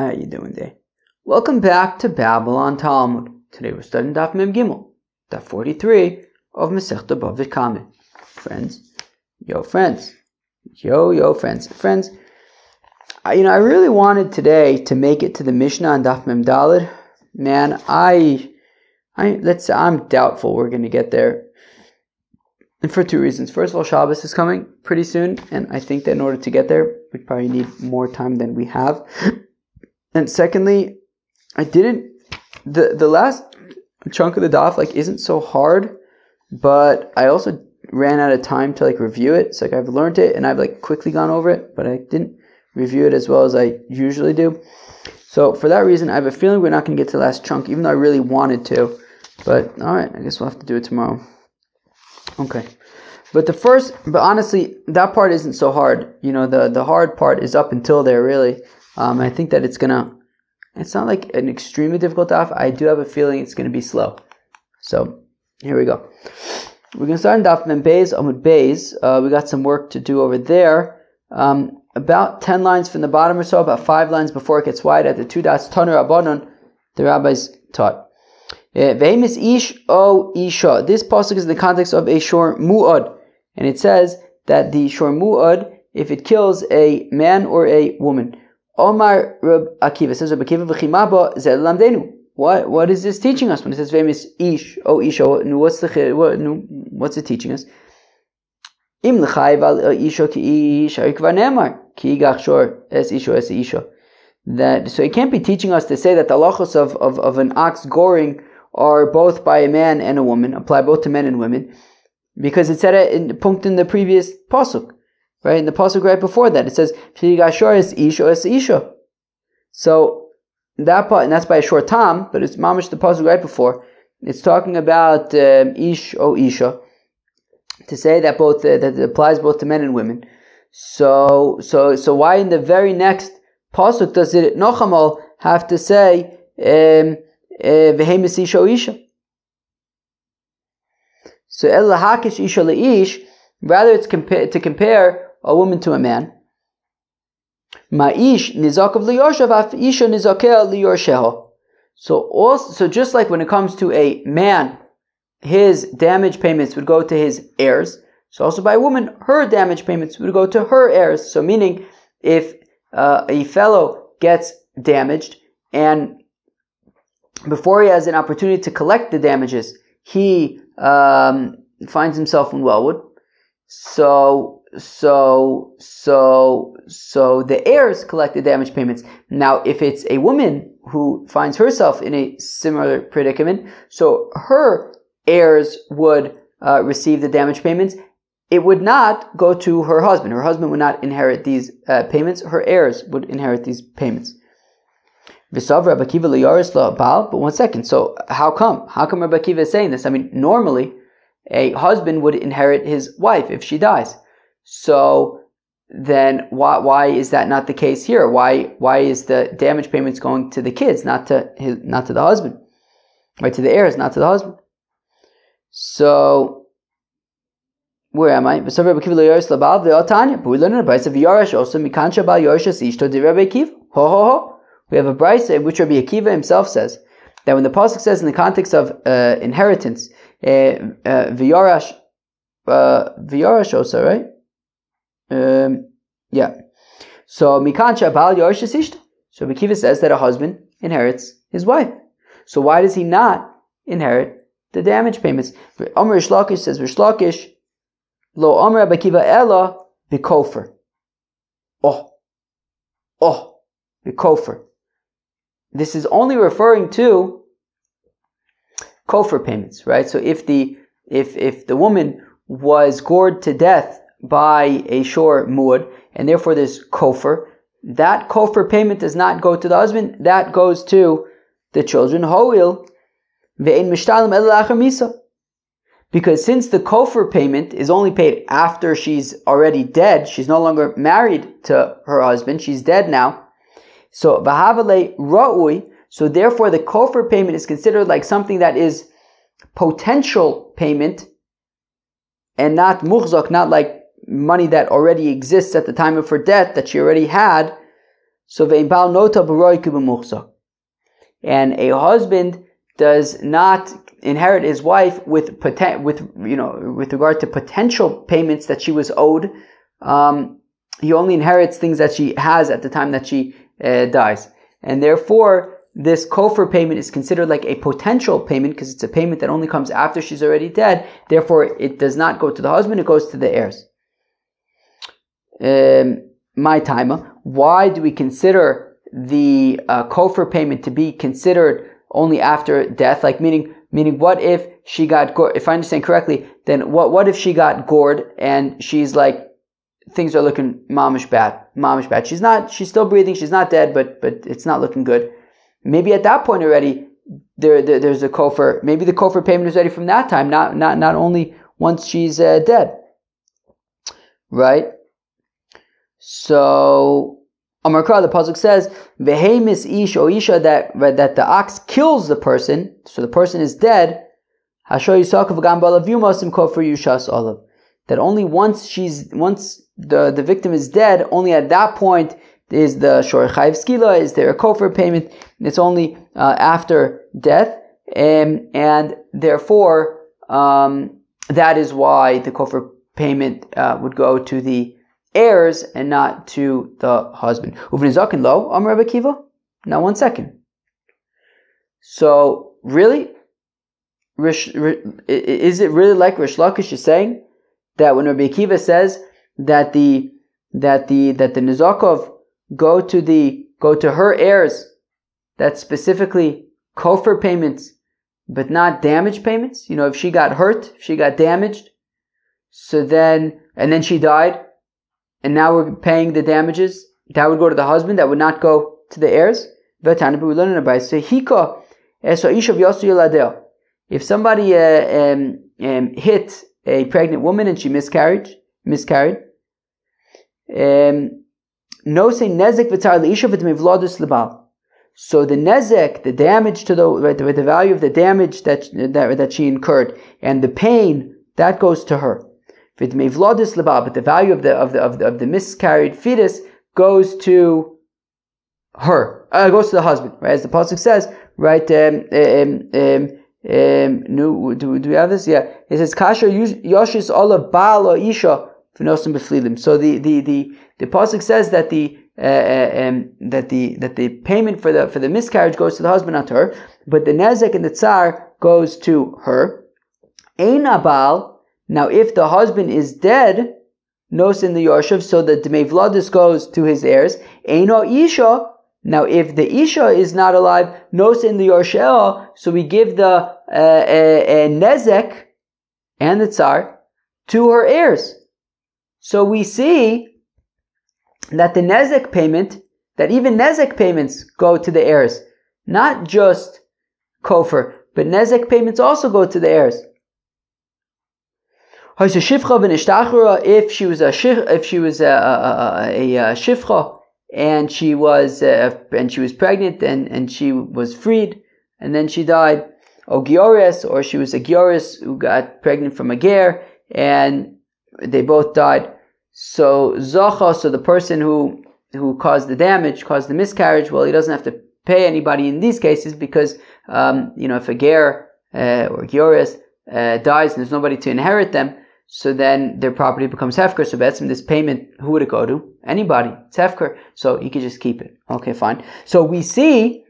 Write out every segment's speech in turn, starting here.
How you doing there? Welcome back to Babble On Talmud. Today we're studying Daf Mem Gimel, Daf 43 of Masechta Bava Kama. Friends, yo friends, yo yo friends, friends. I, you know, I really wanted today to make it to the Mishnah on Daf Mem Dalid. Man, I, I let's say I'm doubtful we're going to get there. And for two reasons. First of all, Shabbos is coming pretty soon, and I think that in order to get there, we probably need more time than we have. And secondly, I didn't the the last chunk of the daf like isn't so hard, but I also ran out of time to like review it. So like I've learned it and I've like quickly gone over it, but I didn't review it as well as I usually do. So for that reason, I have a feeling we're not going to get to the last chunk, even though I really wanted to. But all right, I guess we'll have to do it tomorrow. Okay. But the first, but honestly, that part isn't so hard. You know, the the hard part is up until there, really. Um, I think that it's gonna. It's not like an extremely difficult daf. I do have a feeling it's gonna be slow. So here we go. We're gonna start in daf mem beis amud beis. Uh, we got some work to do over there. Um, about ten lines from the bottom or so, about five lines before it gets wide at the two dots. Tanur Abanon, the rabbis taught. Uh, Vehemis ish o isha. This pasuk is in the context of a shor mu'ad, and it says that the shor mu'ad, if it kills a man or a woman, Omar Rab Akiva says Rab Akiva v'chimaba lamdenu. What what is this teaching us when it says famous ish oh ish oh what's the what what's it teaching us? Im l'chayv al uh, isha ki ish harikvar nemar ki gachshor es isha es isha. That so it can't be teaching us to say that the halachos of, of, of an ox goring are both by a man and a woman, apply both to men and women, because it said it in punct in the previous pasuk. Right? In the pasuk right before that, it says, is isha es isha. So that part, and that's by a short time, but it's mamish the pasuk right before. It's talking about um, ish o isha to say that both uh, that applies both to men and women. So so so why in the very next pasuk does it Nochamal have to say um, uh, v'hemis isha o isha? So el hakish isha leish. Rather, it's compa- to compare a woman to a man. Ma'ish nizakav liyorshav af isha nizakel liyorsheho. So also, so just like when it comes to a man, his damage payments would go to his heirs. So also by a woman, her damage payments would go to her heirs. So meaning, if uh, a fellow gets damaged and before he has an opportunity to collect the damages, he um, finds himself in Wellwood. So so so so the heirs collect the damage payments. Now, if it's a woman who finds herself in a similar predicament, so her heirs would uh, receive the damage payments. It would not go to her husband. Her husband would not inherit these uh, payments. Her heirs would inherit these payments. But one second. So how come? How come Rabbi Akiva is saying this? I mean, normally a husband would inherit his wife if she dies. So then why why is that not the case here? Why why is the damage payments going to the kids, not to his not to the husband? Right to the heirs, not to the husband. So where am I? But we learn in a price of also Mikansha Bal Yarashas Ishto de Rabbi Akiva. Ho ho ho. We have a brisa in which Rabbi Akiva himself says that when the pasuk says in the context of uh, inheritance, V'yarash, uh, V'yarash also, right? Um, yeah. So Mikancha Bal Yorshasishta. So Mekiva says that a husband inherits his wife. So why does he not inherit the damage payments? Amr Ishlakish says Rish Lakish Lo Amr Bakiva Ella Bikofer. Oh. Oh. Bikofer. This is only referring to kofer payments, right? So if the if if the woman was gored to death by a shor muad, and therefore there's kofer. That kofer payment does not go to the husband, that goes to the children. Hoil. Because since the kofer payment is only paid after she's already dead, she's no longer married to her husband, she's dead now. So vahavale ra'ui, so therefore the kofer payment is considered like something that is potential payment and not muhzak, not like money that already exists at the time of her death that she already had. So ve'imbal nota b'muchzak. And a husband does not inherit his wife with poten- with you know with regard to potential payments that she was owed. Um, he only inherits things that she has at the time that she uh, dies, and therefore this kofar payment is considered like a potential payment because it's a payment that only comes after she's already dead. Therefore, it does not go to the husband; it goes to the heirs. Um, my timer. Why do we consider the uh, kofar payment to be considered only after death? Like meaning, meaning, what if she got gored? If I understand correctly, then what what if she got gored and she's like things are looking mamish bad, mamish bad. She's not, she's still breathing, she's not dead, but but it's not looking good. Maybe at that point already, there, there there's a kofar. Maybe the kofar payment is ready from that time, not not not only once she's uh, dead, right? So Amarkar, the pasuk says, "Vehemis ish o isha," that that the ox kills the person, so the person is dead. That only once she's once the, the victim is dead, only at that point is the shor skila, is there a kofar payment? It's only uh, after death, and, and therefore um, that is why the kofar payment uh, would go to the heirs and not to the husband. Uvnizakin lo, Amr Kiva. Now one second. So really, is it really like Rish Lakish is saying that when Rabbi Akiva says that the that the that the Nizakov go to the go to her heirs that specifically kofar payments but not damage payments. You know if she got hurt if she got damaged so then and then she died and now we're paying the damages that would go to the husband that would not go to the heirs. If somebody uh, um, um, hit a pregnant woman and she miscarried miscarried um, no say nezek v'tzar leisha v'tmivlodus lebal. So the nezek, the damage to the, right, the, the value of the damage that, that, that she incurred, and the pain, that goes to her. V'tmivlodus lebal, but the value of the, of the, of the, of the miscarried fetus goes to her, uh, goes to the husband, right? As the pasuk says, right? Um, um, um, um, no, do, do we have this? Yeah, it says kasher yoshis olav baal or isha so the the the the pasuk says that the uh, uh, um, that the that the payment for the for the miscarriage goes to the husband, not her, but the nezek and the tsar goes to her. Ein abal. Now, if the husband is dead, nos in the yorshav, so the dmei goes to his heirs. Eino isha. Now, if the isha is not alive, nos in the yorshel, so we give the uh, uh, uh, nezek and the tsar to her heirs. So we see that the Nezek payment, that even Nezek payments go to the heirs. Not just Kofar, but Nezek payments also go to the heirs. If she was a if she was a, a, a, a shifcha and she was uh, and she was pregnant and, and she was freed and then she died, or or she was a Giores who got pregnant from a ger and they both died. So Zacha, so the person who who caused the damage, caused the miscarriage, well, he doesn't have to pay anybody in these cases because um, you know if a ger uh, or gioris uh, dies and there's nobody to inherit them, so then their property becomes hefker. So that's this payment, who would it go to? Anybody. It's hefker. So you can just keep it. Okay, fine. So we see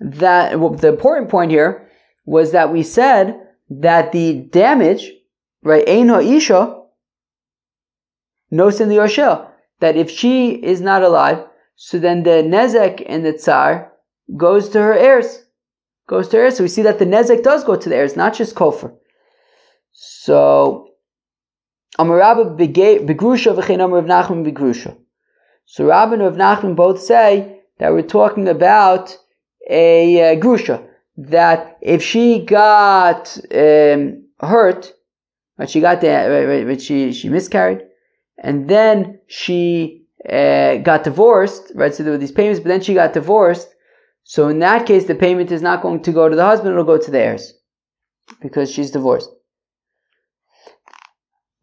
that well, the important point here was that we said that the damage, right, ein isha, sin the Yoshel, that if she is not alive, so then the Nezek and the Tsar goes to her heirs. Goes to her heirs. So we see that the Nezek does go to the heirs, not just Kofar. So, Amarabba begrusha v'chein Rav Nachman begrusha. So Rabbah and Rav Nachman both say that we're talking about a uh, grusha. That if she got um, hurt, but she got the, she she miscarried, and then she uh, got divorced, right? So there were these payments, but then she got divorced. So in that case, the payment is not going to go to the husband; it'll go to the heirs because she's divorced.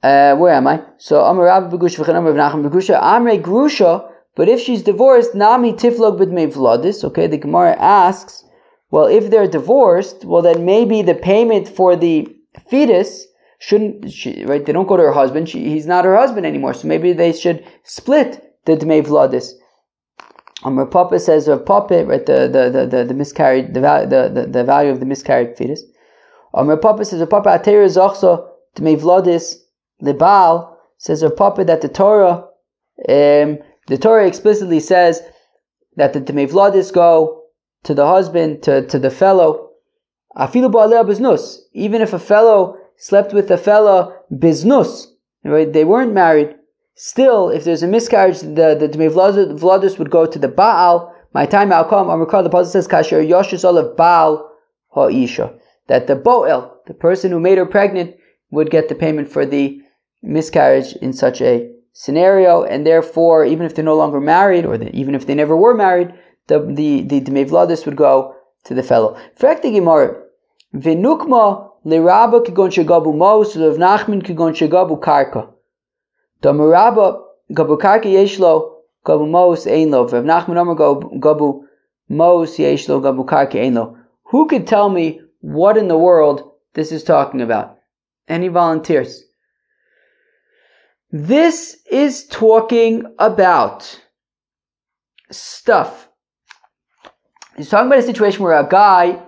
Uh, where am I? So Amar Rabbi Begusha v'chanam Rav Nachman Begusha Amre Grusha But if she's divorced, nami tiflog b'dmei vladis. Okay, the Gemara asks, well, if they're divorced, well then maybe the payment for the fetus shouldn't she, right? They don't go to her husband. She, he's not her husband anymore. So maybe they should split the dmei vladis. Um, Rav Papa says Rav Papa, right? The the the the, the miscarried the, the the the value of the miscarried fetus. Um, Rav Papa says Rav Papa atera zochso dmei vladis lebal says Rav Papa that the Torah um, the Torah explicitly says that the dmei vladis go to the husband to to the fellow. Afilu biznus. Even if a fellow slept with a fellow biznus, right? They weren't married. Still, if there's a miscarriage, the the Dmei Vladus would go to the Baal. My time I'll come. I'm recall the Pasuk says Kasher Yoshus of Baal Ha'isha. That the Boel, the person who made her pregnant, would get the payment for the miscarriage in such a scenario, and therefore, even if they're no longer married, or the, even if they never were married, the the the Dmei Vladus would go to the fellow. Frekti Gemara, Venukma liraba kigon shegabu mos, Nachman kigon shegabu karka. Damu Rabba gabu karka yeshlo gabu mos ein lo. Rav Nachman Omer gabu mos yeshlo gabu karka ein lo. Who could tell me what in the world this is talking about? Any volunteers? This is talking about stuff. He's talking about a situation where a guy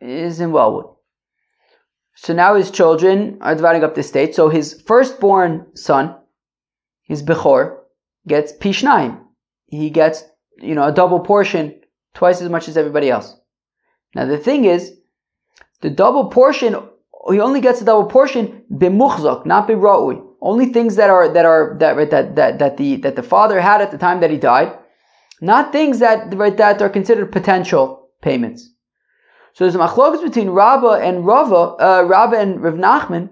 is in Wellwood. So now his children are dividing up the estate. So his firstborn son, his Bechor, gets Pishnaim. He gets, you know, a double portion, twice as much as everybody else. Now the thing is, the double portion, he only gets a double portion bimuchzak, not bira'ui. Only things that are that are that right, that that that the that the father had at the time that he died, not things that right that are considered potential payments. So there's a machlokas between Rabba and Rava, uh, Rabba and Rav Nachman,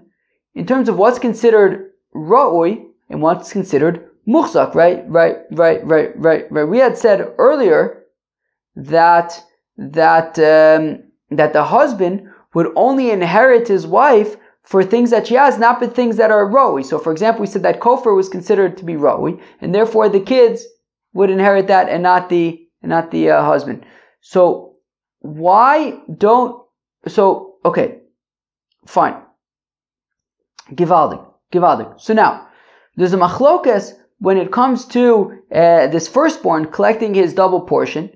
in terms of what's considered ra'oi and what's considered muhzak, right? Right, right, right, right, right. We had said earlier that that um, that the husband would only inherit his wife for things that she has, not for things that are ra'oi. So, for example, we said that kofar was considered to be ra'oi, and therefore the kids would inherit that and not the and not the uh, husband. So why don't so okay fine. Givaldik givaldik so now there's a machlokas when it comes to uh, this firstborn collecting his double portion.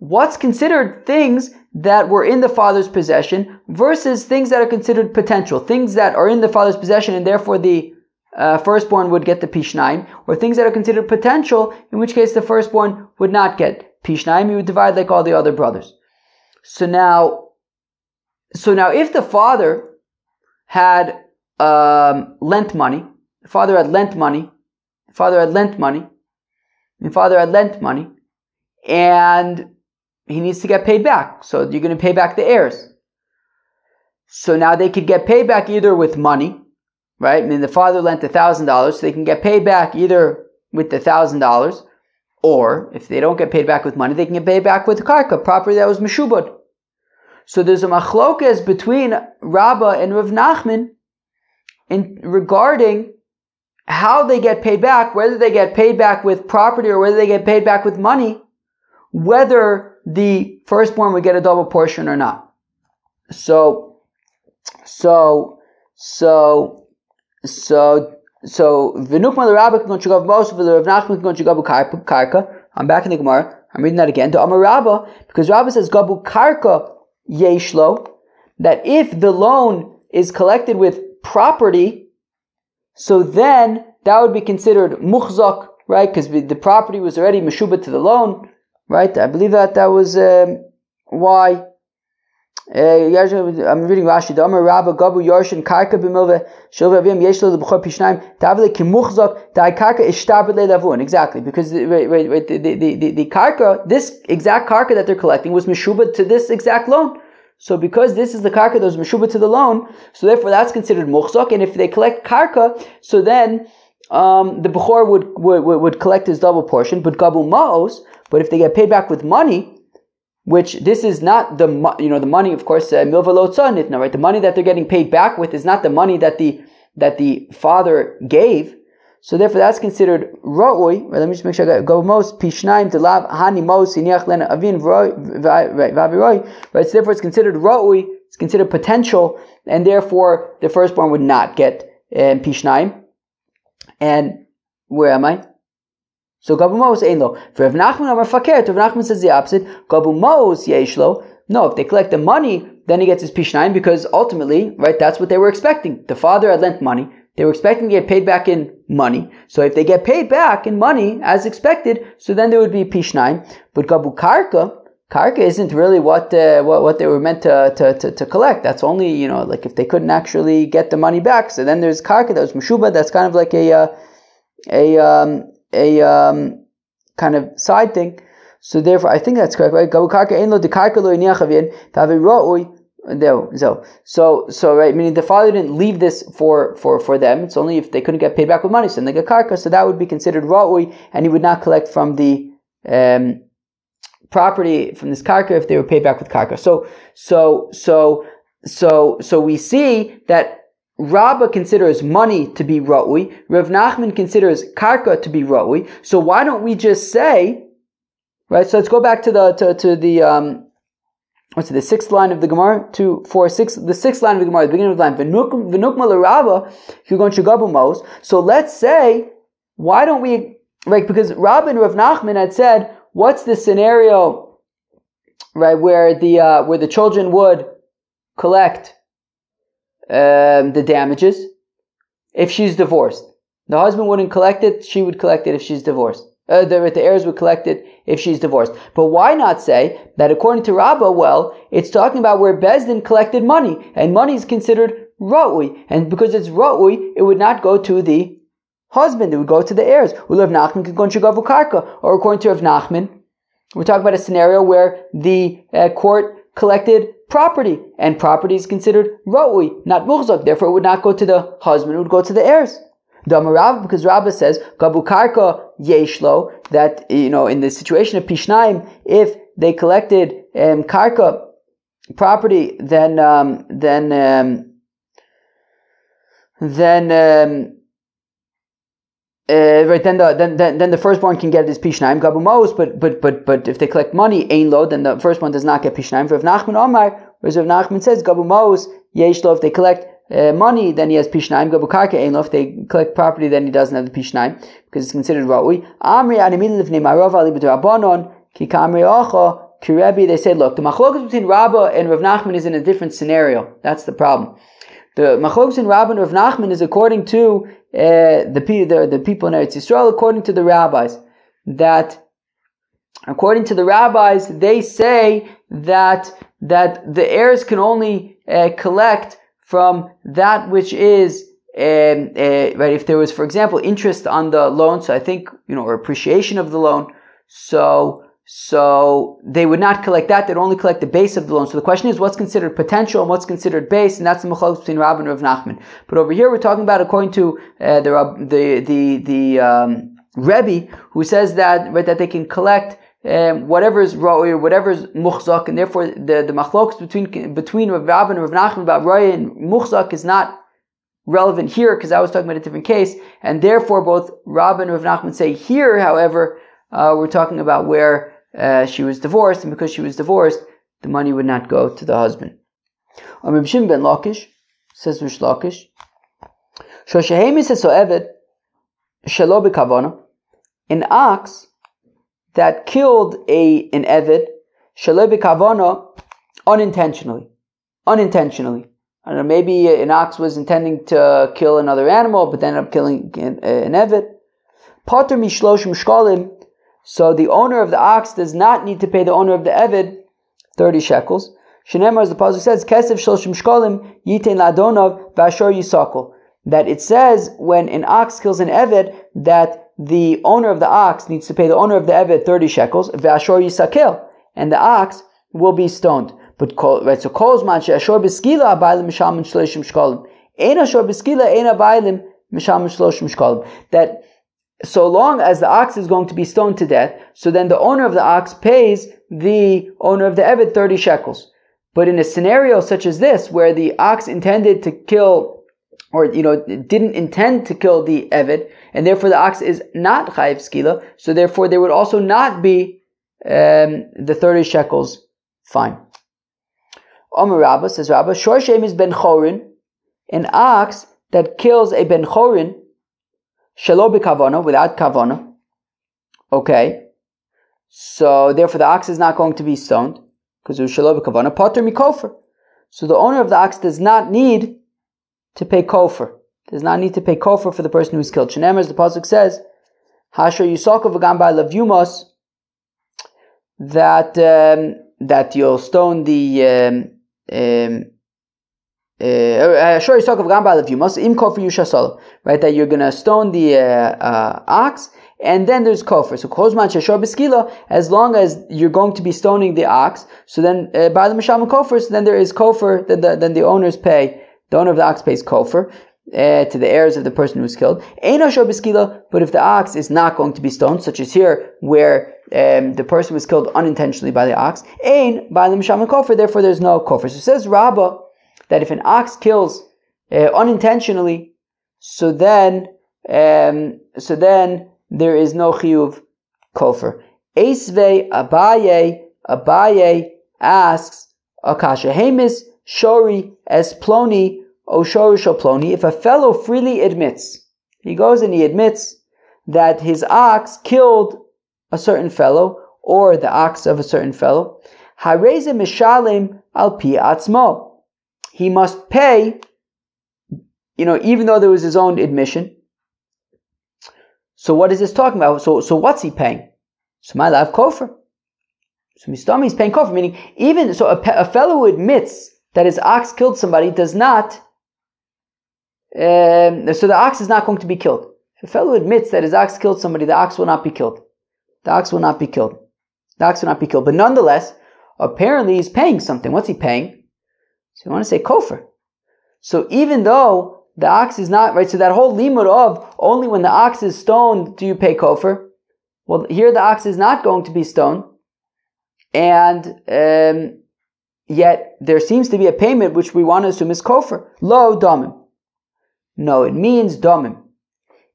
What's considered things that were in the father's possession versus things that are considered potential? Things that are in the father's possession and therefore the uh, firstborn would get the pishnaim or things that are considered potential in which case the firstborn would not get pishnaim he would divide like all the other brothers so now, so now if the father had um, lent money, the father had lent money, the father had lent money, the father had lent money, and he needs to get paid back. So you're going to pay back the heirs. So now they could get paid back either with money, right? I mean, the father lent a thousand dollars, so they can get paid back either with the thousand dollars, or if they don't get paid back with money, they can get paid back with karka, property that was meshubad. So there's a machlokas between Rabbah and Rav Nachman in regarding how they get paid back, whether they get paid back with property or whether they get paid back with money, whether the firstborn would get a double portion or not. So, so, so, so, so, v'nukma the Rabbah can go most, of the Rav Nachman can go karka. I'm back in the Gemara. I'm reading that again. To Amar Rabbah, because Rabbah says gabu karka yeshlo, that if the loan is collected with property, so then that would be considered muhzak, right? Because the property was already meshuba to the loan, right? I believe that that was um, why. Uh, I'm reading Rashi. Damer Rabba Gabu Yorshin Karka b'milve Yeshlo lebchor Pishnaim Tavle Kimuchzak Dai Karka Ishtabed. Exactly, because the, wait, wait, the, the, the, the Karka, this exact Karka that they're collecting was Meshuba to this exact loan. So because this is the karka that was meshuba to the loan, so therefore that's considered muhzak. And if they collect karka, so then um, the bechor would, would would collect his double portion, but gabu maos. But if they get paid back with money, which this is not the you know the money of course uh, milva uh, right the money that they're getting paid back with is not the money that the that the father gave So therefore, that's considered ro'ui. Right, let me just make sure I go most pishnaim to lav hani mos lena avin vaviroi. Right, so therefore, it's considered ro'ui. It's considered potential, and therefore the firstborn would not get um, pishnaim. And where am I? So gabu mos ein For Rav Nachman Amar Fakir, Rav Nachman says the opposite. Gabu mos yeshlo. No, if they collect the money, then he gets his pishnaim because ultimately, right, that's what they were expecting. The father had lent money. They were expecting to get paid back in money. So if they get paid back in money as expected, so then there would be P9. But Gabu Karka, Karka isn't really what, uh, what, what they were meant to, to, to, to, collect. That's only, you know, like if they couldn't actually get the money back. So then there's Karka, that was Meshuba, that's kind of like a, uh, a, um, a, um, kind of side thing. So therefore, I think that's correct, right? So, so, so, right, meaning the father didn't leave this for, for, for them. It's only if they couldn't get paid back with money, so they get karka, so that would be considered ra'ui, and he would not collect from the, um, property from this karka if they were paid back with karka. So, so, so, so, so we see that Rabba considers money to be ra'ui, Rav Nachman considers karka to be ra'ui, so why don't we just say, right, so let's go back to the, to, to the, um, what's it, the sixth line of the Gemara, two, four, six, the sixth line of the Gemara, the beginning of the line, v'nukma shagabu mos. So let's say, why don't we, like, because Rabbah and Rav Nachman had said, what's the scenario, right, where the, uh, where the children would collect, um, the damages if she's divorced. The husband wouldn't collect it, she would collect it if she's divorced. Uh, the, the heirs would collect it if she's divorced. But why not say that according to Rabbah, well, it's talking about where Bezdin collected money, and money is considered ra'ui, and because it's ra'ui, it would not go to the husband, it would go to the heirs. Nachman or according to Rav Nachman, we're talking about a scenario where the uh, court collected property, and property is considered ra'ui, not muhzak, therefore it would not go to the husband, it would go to the heirs. Damarav, because Rabbah says, Gabu Karka Yeshlo, that, you know, in the situation of Pishnaim, if they collected um, Karka property, then, um, then, um, then, um, uh, right then the then, then then the firstborn can get his pishnaim gabu mos, but but but but if they collect money ain lo, then the firstborn does not get pishnaim. For if Nachman Omar, whereas if Nachman says gabu mos yesh lo, if they collect uh, money, then he has pishnaim. Gabu karka ein If they collect property, then he doesn't have the pishnaim because it's considered ra'ui. Amri animil lifnei marav ali ki kamri ocha kirebi. They said, look, the machlokas between Rabbah and Rav Nachman is in a different scenario. That's the problem. The machlokas between Rabbah and Rav Nachman is according to uh, the, the the people in Eretz Yisrael, according to the rabbis, that according to the rabbis, they say that that the heirs can only uh, collect from that which is um, uh, right. If there was, for example, interest on the loan, so I think you know, or appreciation of the loan, so so they would not collect that; they'd only collect the base of the loan. So the question is, what's considered potential and what's considered base, and that's the machlokes between Rabbah and Rav Nachman. But over here, we're talking about according to uh, the the the the um, Rebbe, who says that right that they can collect um, whatever is ra'ui or whatever is muhzak, and therefore the the machloks between between Rav and Rav Nachman about ra'ui and muhzak is not relevant here because I was talking about a different case, and therefore both Rav and Rav Nachman say here, however, uh, we're talking about where uh, she was divorced, and because she was divorced, the money would not go to the husband. Amr Shim ben Lakish says Rish Lakish, Shoshehemi says so Eved Shalobi Kavana, an ox that killed a an Evid, Shalebi Kavana, unintentionally. Unintentionally. I don't know, maybe an ox was intending to kill another animal, but ended up killing an, an Evid. Potter Mishloshim Shkolim, so the owner of the ox does not need to pay the owner of the Evid 30 shekels. Shenemar, as the Pasuk says, Kesef Shloshim Shkolim, Yitain Ladonov, Vashor Yisakol. That it says when an ox kills an Evid, that the owner of the ox needs to pay the owner of the Eved 30 shekels, Vashor Yisakil, and the ox will be stoned. But right, so Kozman Ashor Beskila Abailim Mishalim Shloshim Shkolim. Ein Ashor Beskila Ein Abailim Mishalim Shloshim Shkolim. That so long as the ox is going to be stoned to death, so then the owner of the ox pays the owner of the Eved 30 shekels. But in a scenario such as this, where the ox intended to kill or you know didn't intend to kill the Evid, and therefore the ox is not chayiv skila. So therefore there would also not be um, the thirty shekels fine. Omer Rabba says Rabba, Shor Shem is ben chorin, an ox that kills a ben chorin, shalo kavana without kavana. Okay, so therefore the ox is not going to be stoned because it was shalo kavana. Potter mikofer. So the owner of the ox does not need to pay kofar. Does not need to pay kofar for the person who's killed. Shenem, as the pasuk says, Hasher Yisakov Agamba Lavumos, that um, that you'll stone the um, um, of Gamba the view. Must I m kofer you shasol, right? That you're gonna stone the uh, uh, ox, and then there's kofar. So kozman sheshor beskila, as long as you're going to be stoning the ox, so then uh, by the misham kofar, so then there is kofar. Then the, then the owners pay the owner of the ox pays kofar uh, to the heirs of the person who's killed. But if the ox is not going to be stoned, such as here, where um, the person was killed unintentionally by the ox, ain by the misham kofar. Therefore, there's no kofar. So says Rabbah that if an ox kills uh, unintentionally, so then um, so then there is no chiyuv kofar. Esve Abaye Abaye asks Akasha Hemis Shori as Ploni, O if a fellow freely admits, he goes and he admits that his ox killed a certain fellow, or the ox of a certain fellow, Hareze Mishalim al pi atzmo. He must pay, you know, even though there was his own admission. So what is this talking about? So, so what's he paying? So my life kofar. So Mistami is paying kofar, meaning even so a, a fellow who admits that his ox killed somebody does not, um, so the ox is not going to be killed. If a fellow admits that his ox killed somebody, the ox will not be killed. The ox will not be killed. The ox will not be killed. But nonetheless, apparently he's paying something. What's he paying? So you want to say kofar. So even though the ox is not, right, so that whole limud of only when the ox is stoned do you pay kofar. Well, here the ox is not going to be stoned. And um, Yet there seems to be a payment which we want to assume is kofar. Lo domim. No, it means domim.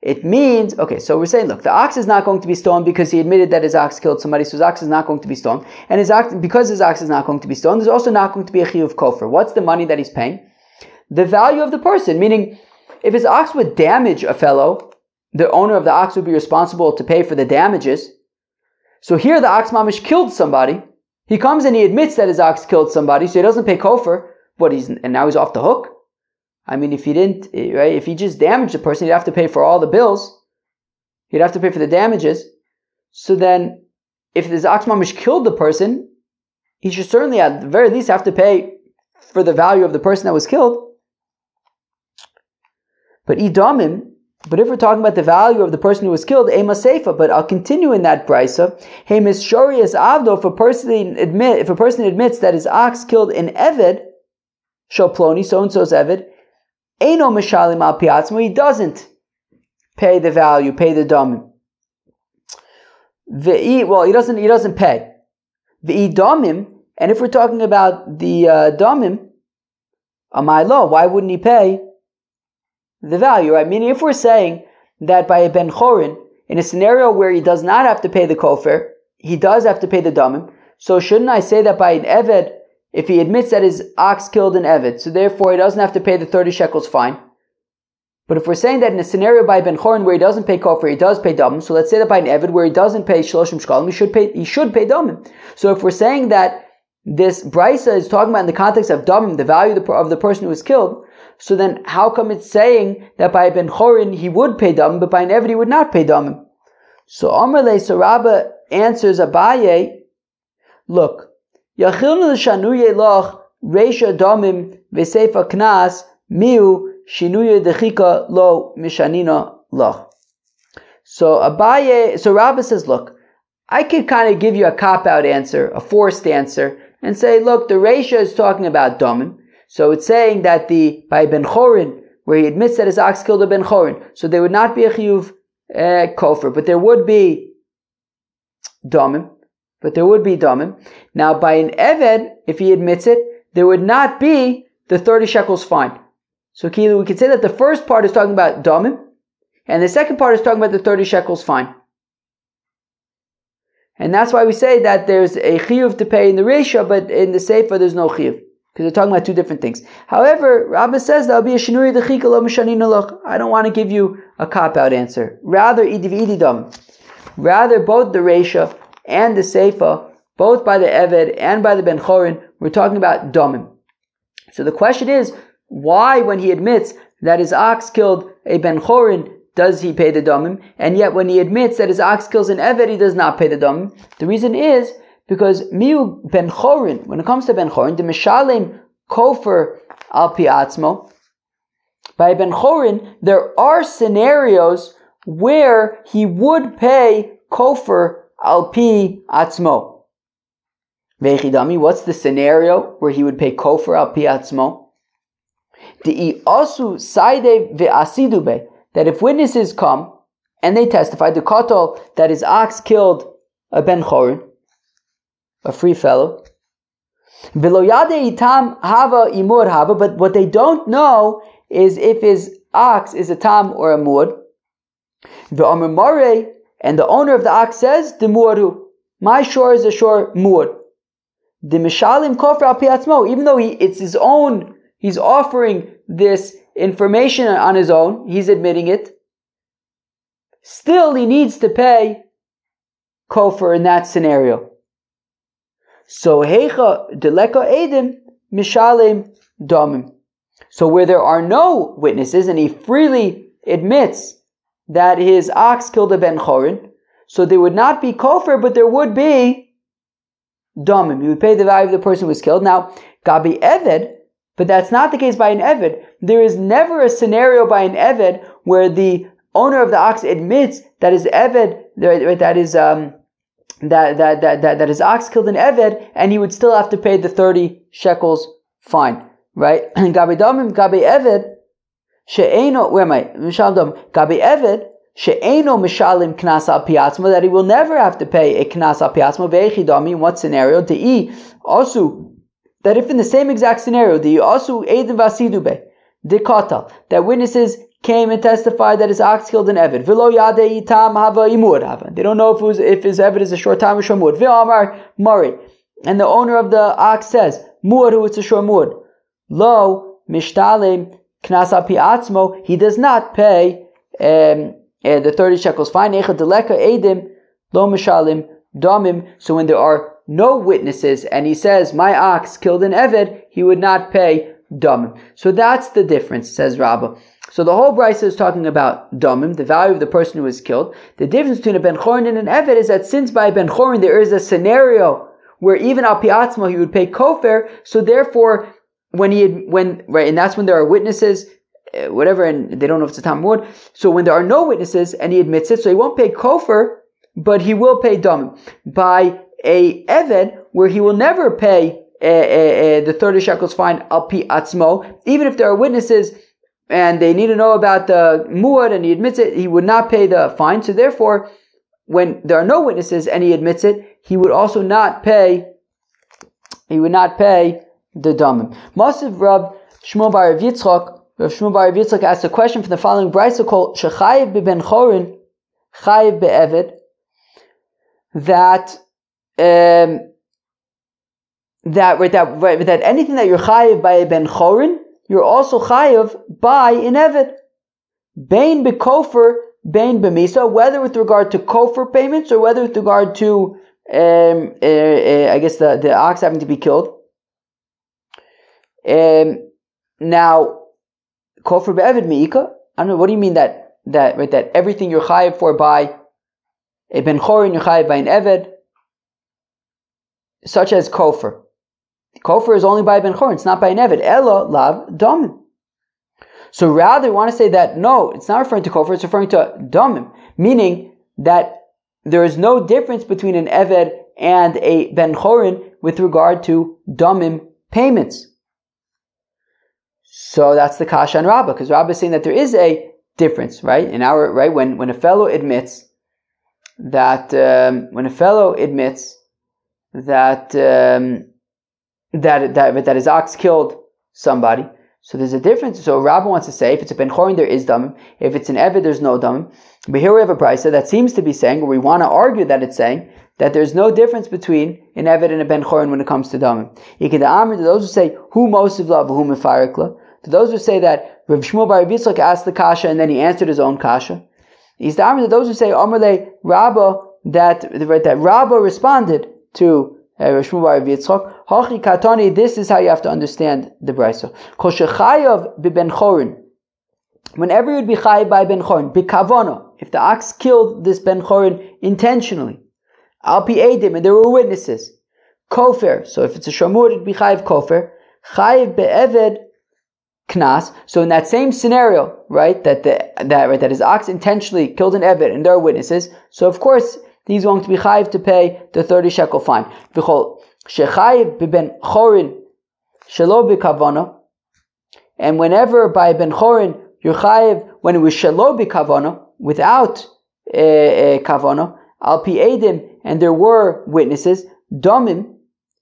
It means, okay, so we're saying, look, the ox is not going to be stoned because he admitted that his ox killed somebody, so his ox is not going to be stoned. And his ox, because his ox is not going to be stoned, there's also not going to be a chiyuv kofar. What's the money that he's paying? The value of the person, meaning, if his ox would damage a fellow, the owner of the ox would be responsible to pay for the damages. So here the ox mamish killed somebody, he comes and he admits that his ox killed somebody, so he doesn't pay kofar, but he's and now he's off the hook. I mean, if he didn't, eh, right? If he just damaged the person, he'd have to pay for all the bills. He'd have to pay for the damages. So then, if his ox mamish killed the person, he should certainly, at the very least, have to pay for the value of the person that was killed. But idamim, but if we're talking about the value of the person who was killed, ema seifa. But I'll continue in that brisa. Hey, mishorius avdo. If a person admit, if a person admits that his ox killed an eved, shoploni, so and so's eved, eno mishalim al piatzmo. He doesn't pay the value, pay the domim. The well, he doesn't. He doesn't pay the domim. And if we're talking about the uh, domim, my law, why wouldn't he pay? the value, right? Meaning, if we're saying that by a ben chorin, in a scenario where he does not have to pay the kofar, he does have to pay the damim. So shouldn't I say that by an eved, if he admits that his ox killed an eved, so therefore he doesn't have to pay the thirty shekels fine? But if we're saying that in a scenario by Ben Chorin where he doesn't pay kofar, he does pay damim. So let's say that by an eved where he doesn't pay shloshim shkalim, he should pay he should pay damim. So if we're saying that this brisa is talking about in the context of damim, the value of the, person who was killed, so then how come it's saying that by Ben Chorin he would pay damim, but by an Eved he would not pay damim? So Amarle Saraba answers Abaye, look, Yachilnu reisha damim v'seifa knas miu dechika lo mishanina loch. So Abaye, so Rabba says, look, I could kind of give you a cop out answer, a forced answer, and say, look, the Reisha is talking about Domim. So it's saying that the by Ben Chorin, where he admits that his ox killed a Ben Chorin, so there would not be a chiyuv uh, kofar, but there would be domim, but there would be domim. Now by an eved, if he admits it, there would not be the thirty shekels fine. So we could say that the first part is talking about damim, and the second part is talking about the 30 shekels fine. And that's why we say that there's a chiyuv to pay in the Resha, but in the Sefer there's no chiyuv. Because they're talking about two different things. However, Rabbi says there'll be a shinuri dechika lo mishanin I don't want to give you a cop-out answer. Rather, idiv ididam. Rather, both the Resha and the Seifa, both by the Eved and by the Ben Chorin, we're talking about domim. So the question is, why when he admits that his ox killed a Ben Chorin, does he pay the domim? And yet when he admits that his ox kills an Eved, he does not pay the domim. The reason is because miu Ben Chorin, when it comes to Ben Chorin, the Mishalim Kofer al Piatzmo, by Ben Chorin, there are scenarios where he would pay Kofer al Pi Atzmo. Vechidami, what's the scenario where he would pay Kofer al Pi Atzmo? The asu saide ve'asidube, that if witnesses come and they testify, the kotol that his ox killed a ben chorin, a free fellow, ve'loyade itam hava imur hava, but what they don't know is if his ox is a tam or a mur. And the owner of the ox says, the muru, my shore is a shore mur. The mishalim Kofra al even though he, it's his own, he's offering this information on his own, he's admitting it. Still, he needs to pay kofar in that scenario. So hecha deleka edim mishalim domim. So where there are no witnesses and he freely admits that his ox killed a ben chorin, so there would not be kofar, but there would be domim. You would pay the value of the person who was killed. Now, gabi eved, but that's not the case by an eved. There is never a scenario by an eved where the owner of the ox admits that his eved, that is um, that, that, that, that, that his ox killed an eved, and he would still have to pay the 30 shekels fine. Right? And Gabi domim, gabi eved, she'eno, where am I? Mishal dom, gabi eved, she'eno mishalim knas al piatzma, that he will never have to pay a knas al piatzma, ve'echi domi, in what scenario? De'i, also, that if in the same exact scenario, the also edim vasidube, the kotal, that witnesses came and testified that his ox killed an Evid. Vilo yade itam hava imur hava. They don't know if, was, if his Evid is a short time or short shomud. V'amar mari. And the owner of the ox says, Muad who it's a short shomud. Lo mishtalim knas api atzmo. He does not pay um, uh, the 30 shekels fine. Echa deleka edim lo mishalim domim. So when there are no witnesses and he says, my ox killed an Eved, he would not pay domim. So that's the difference, says Rabbah. So the whole Brisa is talking about domim, the value of the person who was killed. The difference between a ben chorin and an eved is that since by ben chorin there is a scenario where even al piatzmo he would pay kofar, so therefore when he had, when right, and that's when there are witnesses, uh, whatever, and they don't know if it's a tamud. So when there are no witnesses and he admits it, so he won't pay kofer, but he will pay domim by a eved where he will never pay uh, uh, the 30 shekels fine al piatzmo, even if there are witnesses and they need to know about the muad, and he admits it, he would not pay the fine. So therefore, when there are no witnesses and he admits it, he would also not pay. He would not pay the damim. Masiv Rav Shmuel Bar Yitzchak. Rav Shmuel Bar Yitzchak asked a question from the following brisa called Shechayiv ben Chorin, Chayiv be'Eved, that um, that right that right that anything that you're chayiv by a ben chorin, you're also chayiv by an Evid. Bain bekofer, bain bemisa, whether with regard to kofer payments or whether with regard to, um, uh, uh, I guess, the, the ox having to be killed. Um, now, kofer be'evid meika, I don't know, what do you mean that, that, right, that everything you're chayiv for by a ben chorin, you're chayiv by an Evid, such as kofer. Kofer is only by Ben Chorin, it's not by an Eved. Ella lav domim. So rather, we want to say that no, it's not referring to Kofer, it's referring to domim, meaning that there is no difference between an Eved and a Ben Chorin with regard to domim payments. So that's the Kasha and Rabbah, because Rabbah is saying that there is a difference, right? In our right when when a fellow admits that um, when a fellow admits that um, that, that, that his ox killed somebody. So there's a difference. So Rabbi wants to say if it's a ben chorin, there is damim. If it's an eved, there's no damim. But here we have a brisa that seems to be saying, or we want to argue that it's saying that there's no difference between an eved and a ben chorin when it comes to. To those who say who most of love, whom to those who say that Rav Shmuel Bar Yitzchak asked the kasha and then he answered his own kasha. He's the to those who say Amarle Rabbah that right, that Rabbah responded to uh, Rav Shmuel Bar Yitzchak. Hachi katani. This is how you have to understand the brisa. Kol shechayav ben chorin. Whenever you would be chayav by ben chorin, bikavono. If the ox killed this ben chorin intentionally, al pi edim, and there were witnesses. Kofir. So if it's a shamur, it'd be chayav kofer. Chayav be'eved knas. So in that same scenario, right, that the, that right, that his ox intentionally killed an eved, and there are witnesses. So of course he's going to be chayiv to pay the thirty shekel fine. V'chol shechayiv b'ben chorin shelo b'kavana. And whenever by ben chorin you're when it was shelo b'kavana without uh, uh, kavana al pi edim, and there were witnesses domim.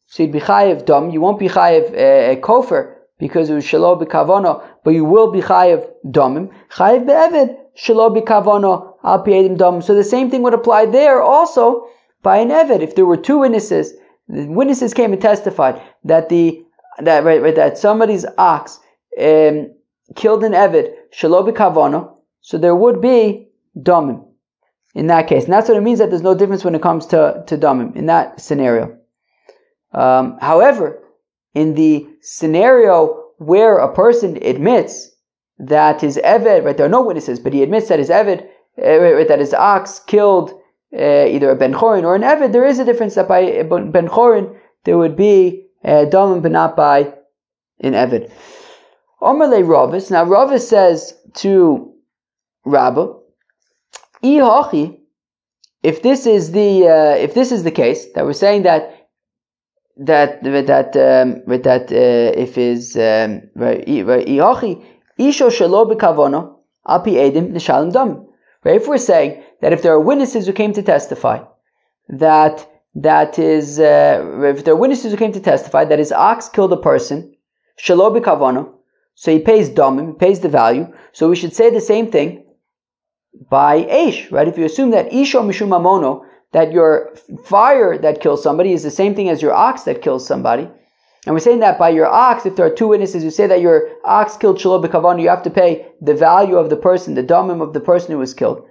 So you'd be chayiv dom. You won't be chayiv uh, a kofer because it was shalo b'kavano, but you will be chayiv domim. Chayiv be'eved shalo b'kavano al pi'edim domim. So the same thing would apply there also by an eved. If there were two witnesses, the witnesses came and testified that the that right, right that somebody's ox um, killed an eved shalo b'kavano, so there would be domim in that case. And that's what it means that there's no difference when it comes to, to domim in that scenario. Um, however, in the scenario where a person admits that his Eved, right, there are no witnesses, but he admits that his Eved, right, that his ox killed uh, either a Ben Chorin or an Eved, there is a difference that by Ben Chorin there would be uh, but not by an Eved. Omerle Ravis, now Ravis says to Rabbah, if this is the uh, if this is the case that we're saying that that with that um, that uh, if is um. Right? If we're saying that if there are witnesses who came to testify that that is uh, if there are witnesses who came to testify that his ox killed a person shelo bekavono, so he pays damim, he pays the value. So we should say the same thing by Aish, right? If you assume that Isho Mishum Mamono, that your fire that kills somebody is the same thing as your ox that kills somebody. And we're saying that by your ox, if there are two witnesses who say that your ox killed Shalom B'Kavan, you have to pay the value of the person, the damim of the person who was killed,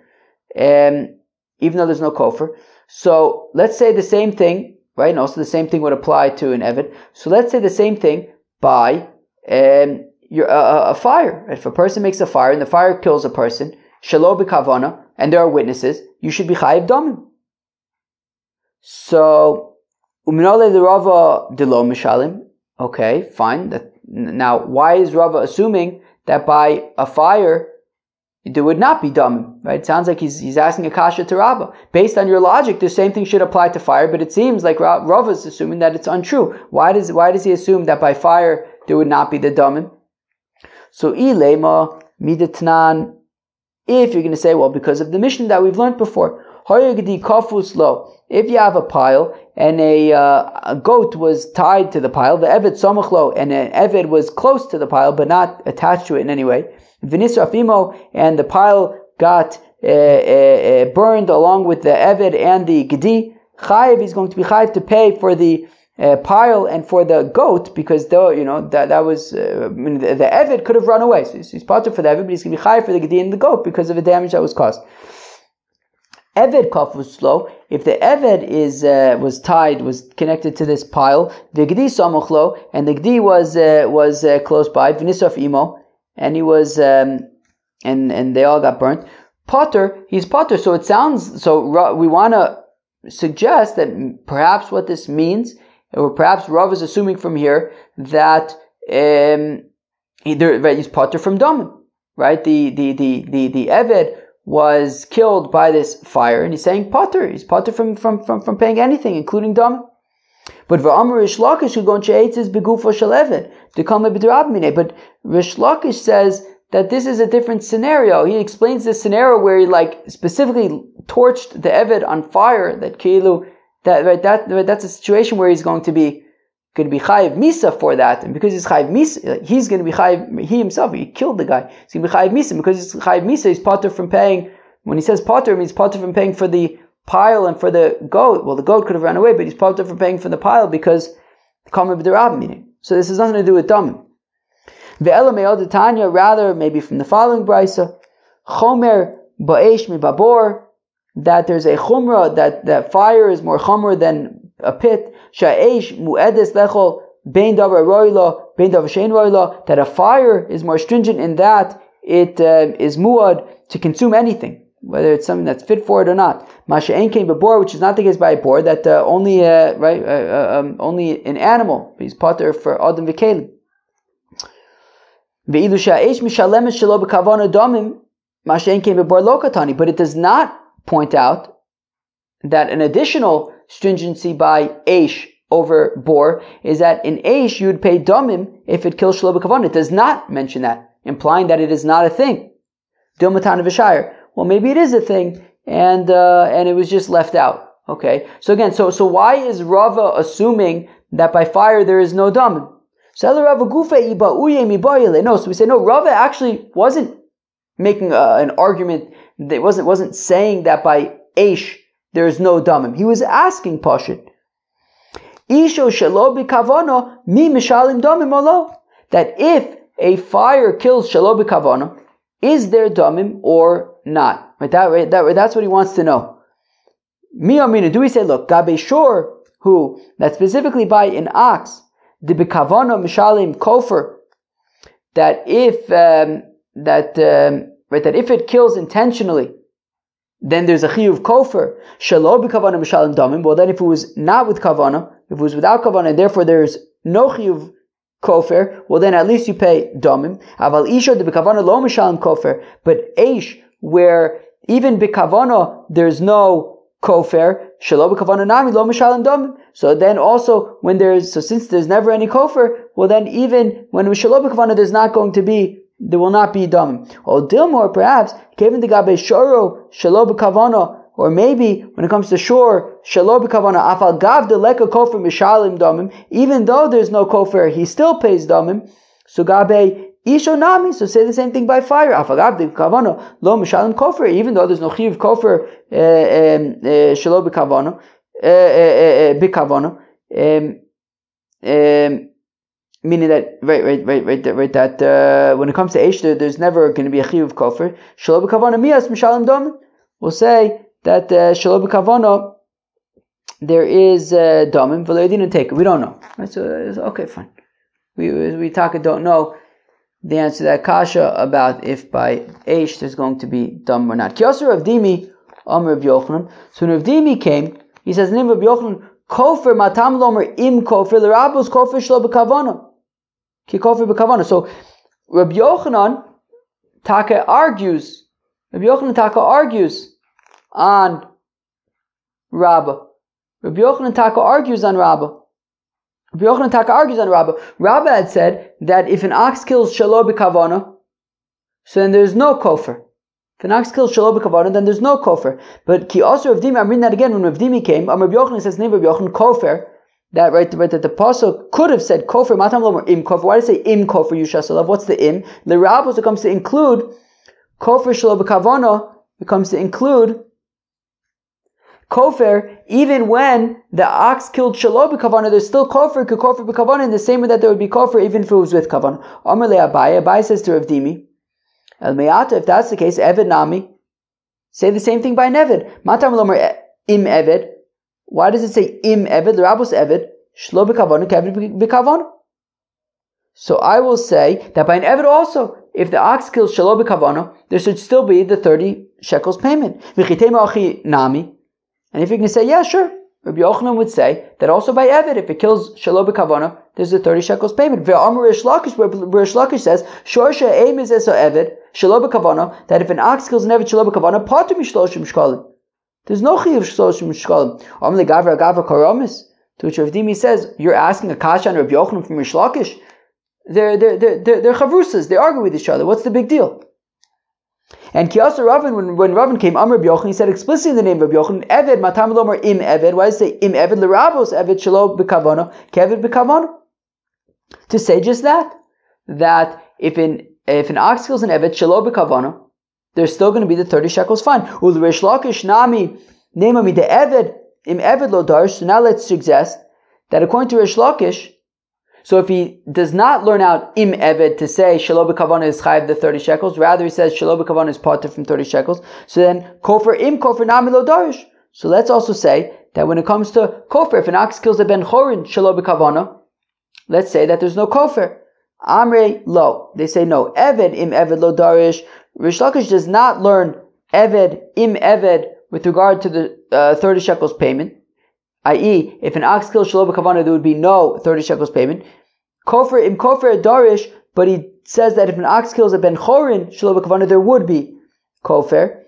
um, even though there's no kofar. So let's say the same thing, right? And also the same thing would apply to an Evid. So let's say the same thing by um, your, uh, a fire. If a person makes a fire and the fire kills a person, Shalom B'Kavana, and there are witnesses, you should be chayiv damim. So, uminole the Rava delo mishalim. Okay, fine. That, now, why is Rava assuming that by a fire there would not be dumb? Right? It sounds like he's, he's asking a kasha to Rava. Based on your logic, the same thing should apply to fire, but it seems like Rava is assuming that it's untrue. Why does why does he assume that by fire there would not be the dumb? So ilema midatnan. If you're going to say, well, because of the mishnah that we've learned before, lo. If you have a pile and a, uh, a goat was tied to the pile, the Eved Somachlo, and an Eved was close to the pile but not attached to it in any way, Vinisrafimo, and the pile got uh, uh, uh, burned along with the Eved and the Gedi, Chayiv is going to be Chayiv to pay for the uh, pile and for the goat because though you know that that was uh, I mean, the, the Eved could have run away, so he's, he's for the Eved, but he's going to be Chayiv for the Gedi and the goat because of the damage that was caused. Eved kaf was slow. If the Eved is uh, was tied, was connected to this pile, the Gdi samuchlo, and the Gdi was uh, was uh, close by, v'nisaf imo, and he was um, and and they all got burnt. Potter, he's Potter. So it sounds so. We want to suggest that perhaps what this means, or perhaps Rav is assuming from here that um, either right, he's Potter from Dom, right? The the the the the Eved was killed by this fire, and he's saying potter. He's potter from, from, from, from paying anything, including dam. But v'amar Rish Lakish who gon she'etzis begufo shalevet to come But Rish Lakish says that this is a different scenario. He explains this scenario where he like specifically torched the Eved on fire. That Kilu, that right, that right, that's a situation where he's going to be going to be chayiv misa for that, and because he's chayiv misa, he's going to be chayiv. He himself, he killed the guy. He's going to be chayiv misa because he's chayiv misa. He's potter from paying. When he says potter, it means potter from paying for the pile and for the goat. Well, the goat could have run away, but he's potter from paying for the pile because common b'derab meaning. So this has nothing to do with damim. Ve'ela me'od Tanya, rather maybe from the following brisa, chomer ba'esh mi babor, that there's a chumra that that fire is more chumra than a pit. Sha'esh mu'edes lechol bein davar roila, bein davar shein roila, that a fire is more stringent in that it uh, is muad to consume anything, whether it's something that's fit for it or not. Masha'en came before, which is not the case by a boar, that uh, only uh, right uh, uh, um, only an animal is potter for adam v'kelim. But it does not point out that an additional stringency by Aish over Bor is that in Aish you'd pay Domim if it kills Shalob Kavon. It does not mention that, implying that it is not a thing. Dilmatan Vishire. Well, maybe it is a thing, and uh, and it was just left out. Okay. So again, so so why is Rava assuming that by fire there is no Domim? No, so we say no. Rava actually wasn't making uh, an argument. That wasn't wasn't saying that by Aish there is no damim. He was asking Pashit. Isho shalo kavano mi mishalim damim. That if a fire kills shalo kavano, is there damim or not? Right, that, right, that, that's what he wants to know. Mi amina, do we say, look, gabe shor, who, that specifically by an ox, the bekavano mishalim kofer, that if, um, that, um, right, that if it kills intentionally, then there's a chiyuv kofer shalo b'kavana b'shalim damim. Well, then if it was not with kavana, if it was without kavana, and therefore there's no chiyuv kofer, well then at least you pay damim. Aval isha de b'kavana lo mishalim kofer, but eish where even b'kavana there's no kofer shalo b'kavana nami lo mishalim damim. So then also when there's so since there's never any kofer, well then even when shalo b'kavana there's not going to be there will not be damim. Or Dilmor, perhaps, given the gabe shoro shalo b'kavana, or maybe when it comes to shore shalo b'kavana afal gav de leka kofer mishalim damim. Even though there's no kofer, he still pays damim. So gabe Isho nami, so say the same thing by fire. Afagav de kavano lo mishalim kofer, even though there's no chiv kofer eh, eh, shalo b'kavano eh, b'kavano. Meaning that right, right, right, right, right that uh, when it comes to Eish, there, there's never going to be a chiyuv kofar. Shalom kavana mias mishalim dom. We'll say that uh, shalom kavana there is uh, domim didn't take it. We don't know. Right? So okay, fine. We we talk don't know the answer to that kasha about if by Eish there's going to be dom or not. Kiyosar of Dimi, Amr of Yochanan. So when Rav Dimi came, he says, "Name of Yochanan." Kofer matam lomer im kofer l'rabos kofer shlo b'kavana. So Rabbi Yochanan Taka argues. Rabbi Yochanan Taka argues on Rabbah. Rabbi Yochanan Taka argues on Rabbah. Rabbi Yochanan Taka argues on Rabbah. Rabbah had said that if an ox kills shaloh b'kavana, so then there's no kofar. If an ox kills shaloh b'kavana, then there's no kofar. But ki also Rav Dimi, I'm reading that again, when Rav Dimi came, um, Rabbi Yochanan says, name Rabbi Yochanan kofar, that right, right that the apostle could have said kofir matam lomer im kofir. Why did it say im kofer yushasalav? What's the im? The rabbos it comes to include kofir shalo b'kavana. It comes to include kofir even when the ox killed shalo b'kavana. There's still kofer kofer b'kavana in the same way that there would be kofir even if it was with kavana. Amr le Abaye. Abaye says to Rav Dimi, El Me'ata. If that's the case, Eved Nami. Say the same thing by Nevid. Matam lomer im Eved. Why does it say im eved, l'rabos eved, shlo b'kavon, keved b'kavon? So I will say that by an eved also, if the ox kills shalo b'kavona, there should still be the 30 shekels payment. nami. And if you can say, yeah, sure, Rabbi Yochanan would say that also by Evid, if it kills Shalom Kavana, there's a 30 shekels payment. Where Rish Lakish says, Shorsha aim is eso Evid, Shalom Kavana, that if an ox kills an Evid Shalom Kavana, Pater Mishloshim Shkalim. There's no chiyuv shloshim shkalim. Am legavra gavra karamis. To which Rav Dimi says, you're asking a kasha and Rabbi Yochanan from Rish Lakish. They're, they're, they're, they're, chavrusas. They argue with each other. What's the big deal? And Kiyasa Ravin, when, when Ravin came, Amr Yochanan, he said explicitly in the name of Yochanan, Eved, Matam Lomar Im Eved. Why does it say Im Eved? L'Ravos Eved Shalo B'Kavana, Keved B'Kavana. To say just that, that if in if an ox kills an Eved Shalo B'Kavana, there's still going to be the 30 shekels fine. Nami, me the Eved, Im Eved Lo So now let's suggest that according to Rish Lakish, so if he does not learn out im eved to say shalob kavana is chayiv the thirty shekels, rather he says shalob kavana is parted from thirty shekels. So then kofer im namilo darish. So let's also say that when it comes to kofer, if an ox kills a ben chorin shalob kavana, let's say that there's no kofer. Amre lo. They say no. Eved im eved lo darish. Rish Lakish does not learn eved im eved with regard to the uh, thirty shekels payment i.e., if an ox kills shalom kavana, there would be no 30 shekels payment. Kofer im kofer darish, but he says that if an ox kills a ben chorin shalom kavana, there would be kofer.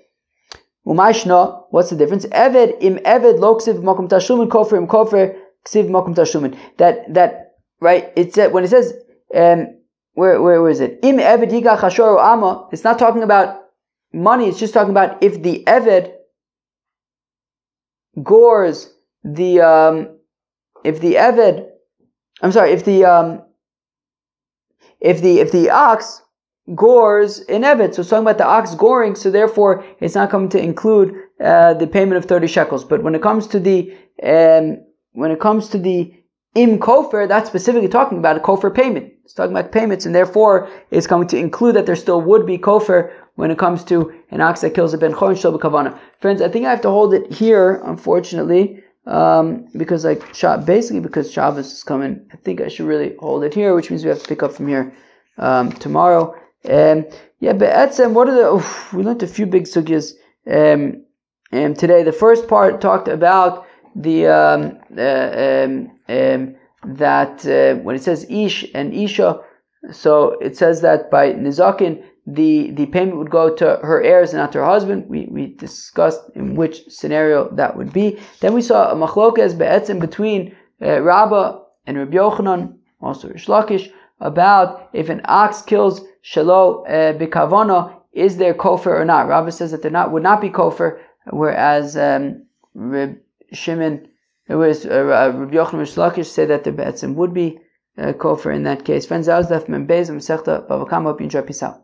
Umashna, what's the difference? Eved im eved lo ksiv makom tashumin kofer im kofer ksiv makom tashumin. That that right? It's that when it says um, where, where is it? Im eved yiga chashor ama. It's not talking about money. It's just talking about if the eved gores the um, if the eved, I'm sorry, if the um, if the if the ox gores an eved, so it's talking about the ox goring, so therefore it's not coming to include uh, the payment of thirty shekels. But when it comes to the um, when it comes to the im kofir, that's specifically talking about a kofir payment. It's talking about payments, and therefore it's going to include that there still would be kofir when it comes to an ox that kills a ben chorn shel kavana. Friends, I think I have to hold it here, unfortunately um, because like basically because Shabbos is coming, I think I should really hold it here, which means we have to pick up from here um, tomorrow. Um, yeah, but Etzem, what are the? Oof, we learned a few big sugyas um, um, today. The first part talked about the um, uh, um, that uh, when it says ish and isha, so it says that by nizakin the, the payment would go to her heirs and not to her husband. We, we discussed in which scenario that would be. Then we saw a machlokes be'etzim between uh, and Rabbi Yochanan, also Rish Lakish, about if an ox kills shalo uh, is there kofar or not? Rabbah says that there not would not be kofar, whereas um, Reb Shimon, whereas uh, Rabbi Yochanan and Rish Lakish that the be'etzim would be uh, kofar in that case. Friends, that was. Hope you enjoy. Peace out.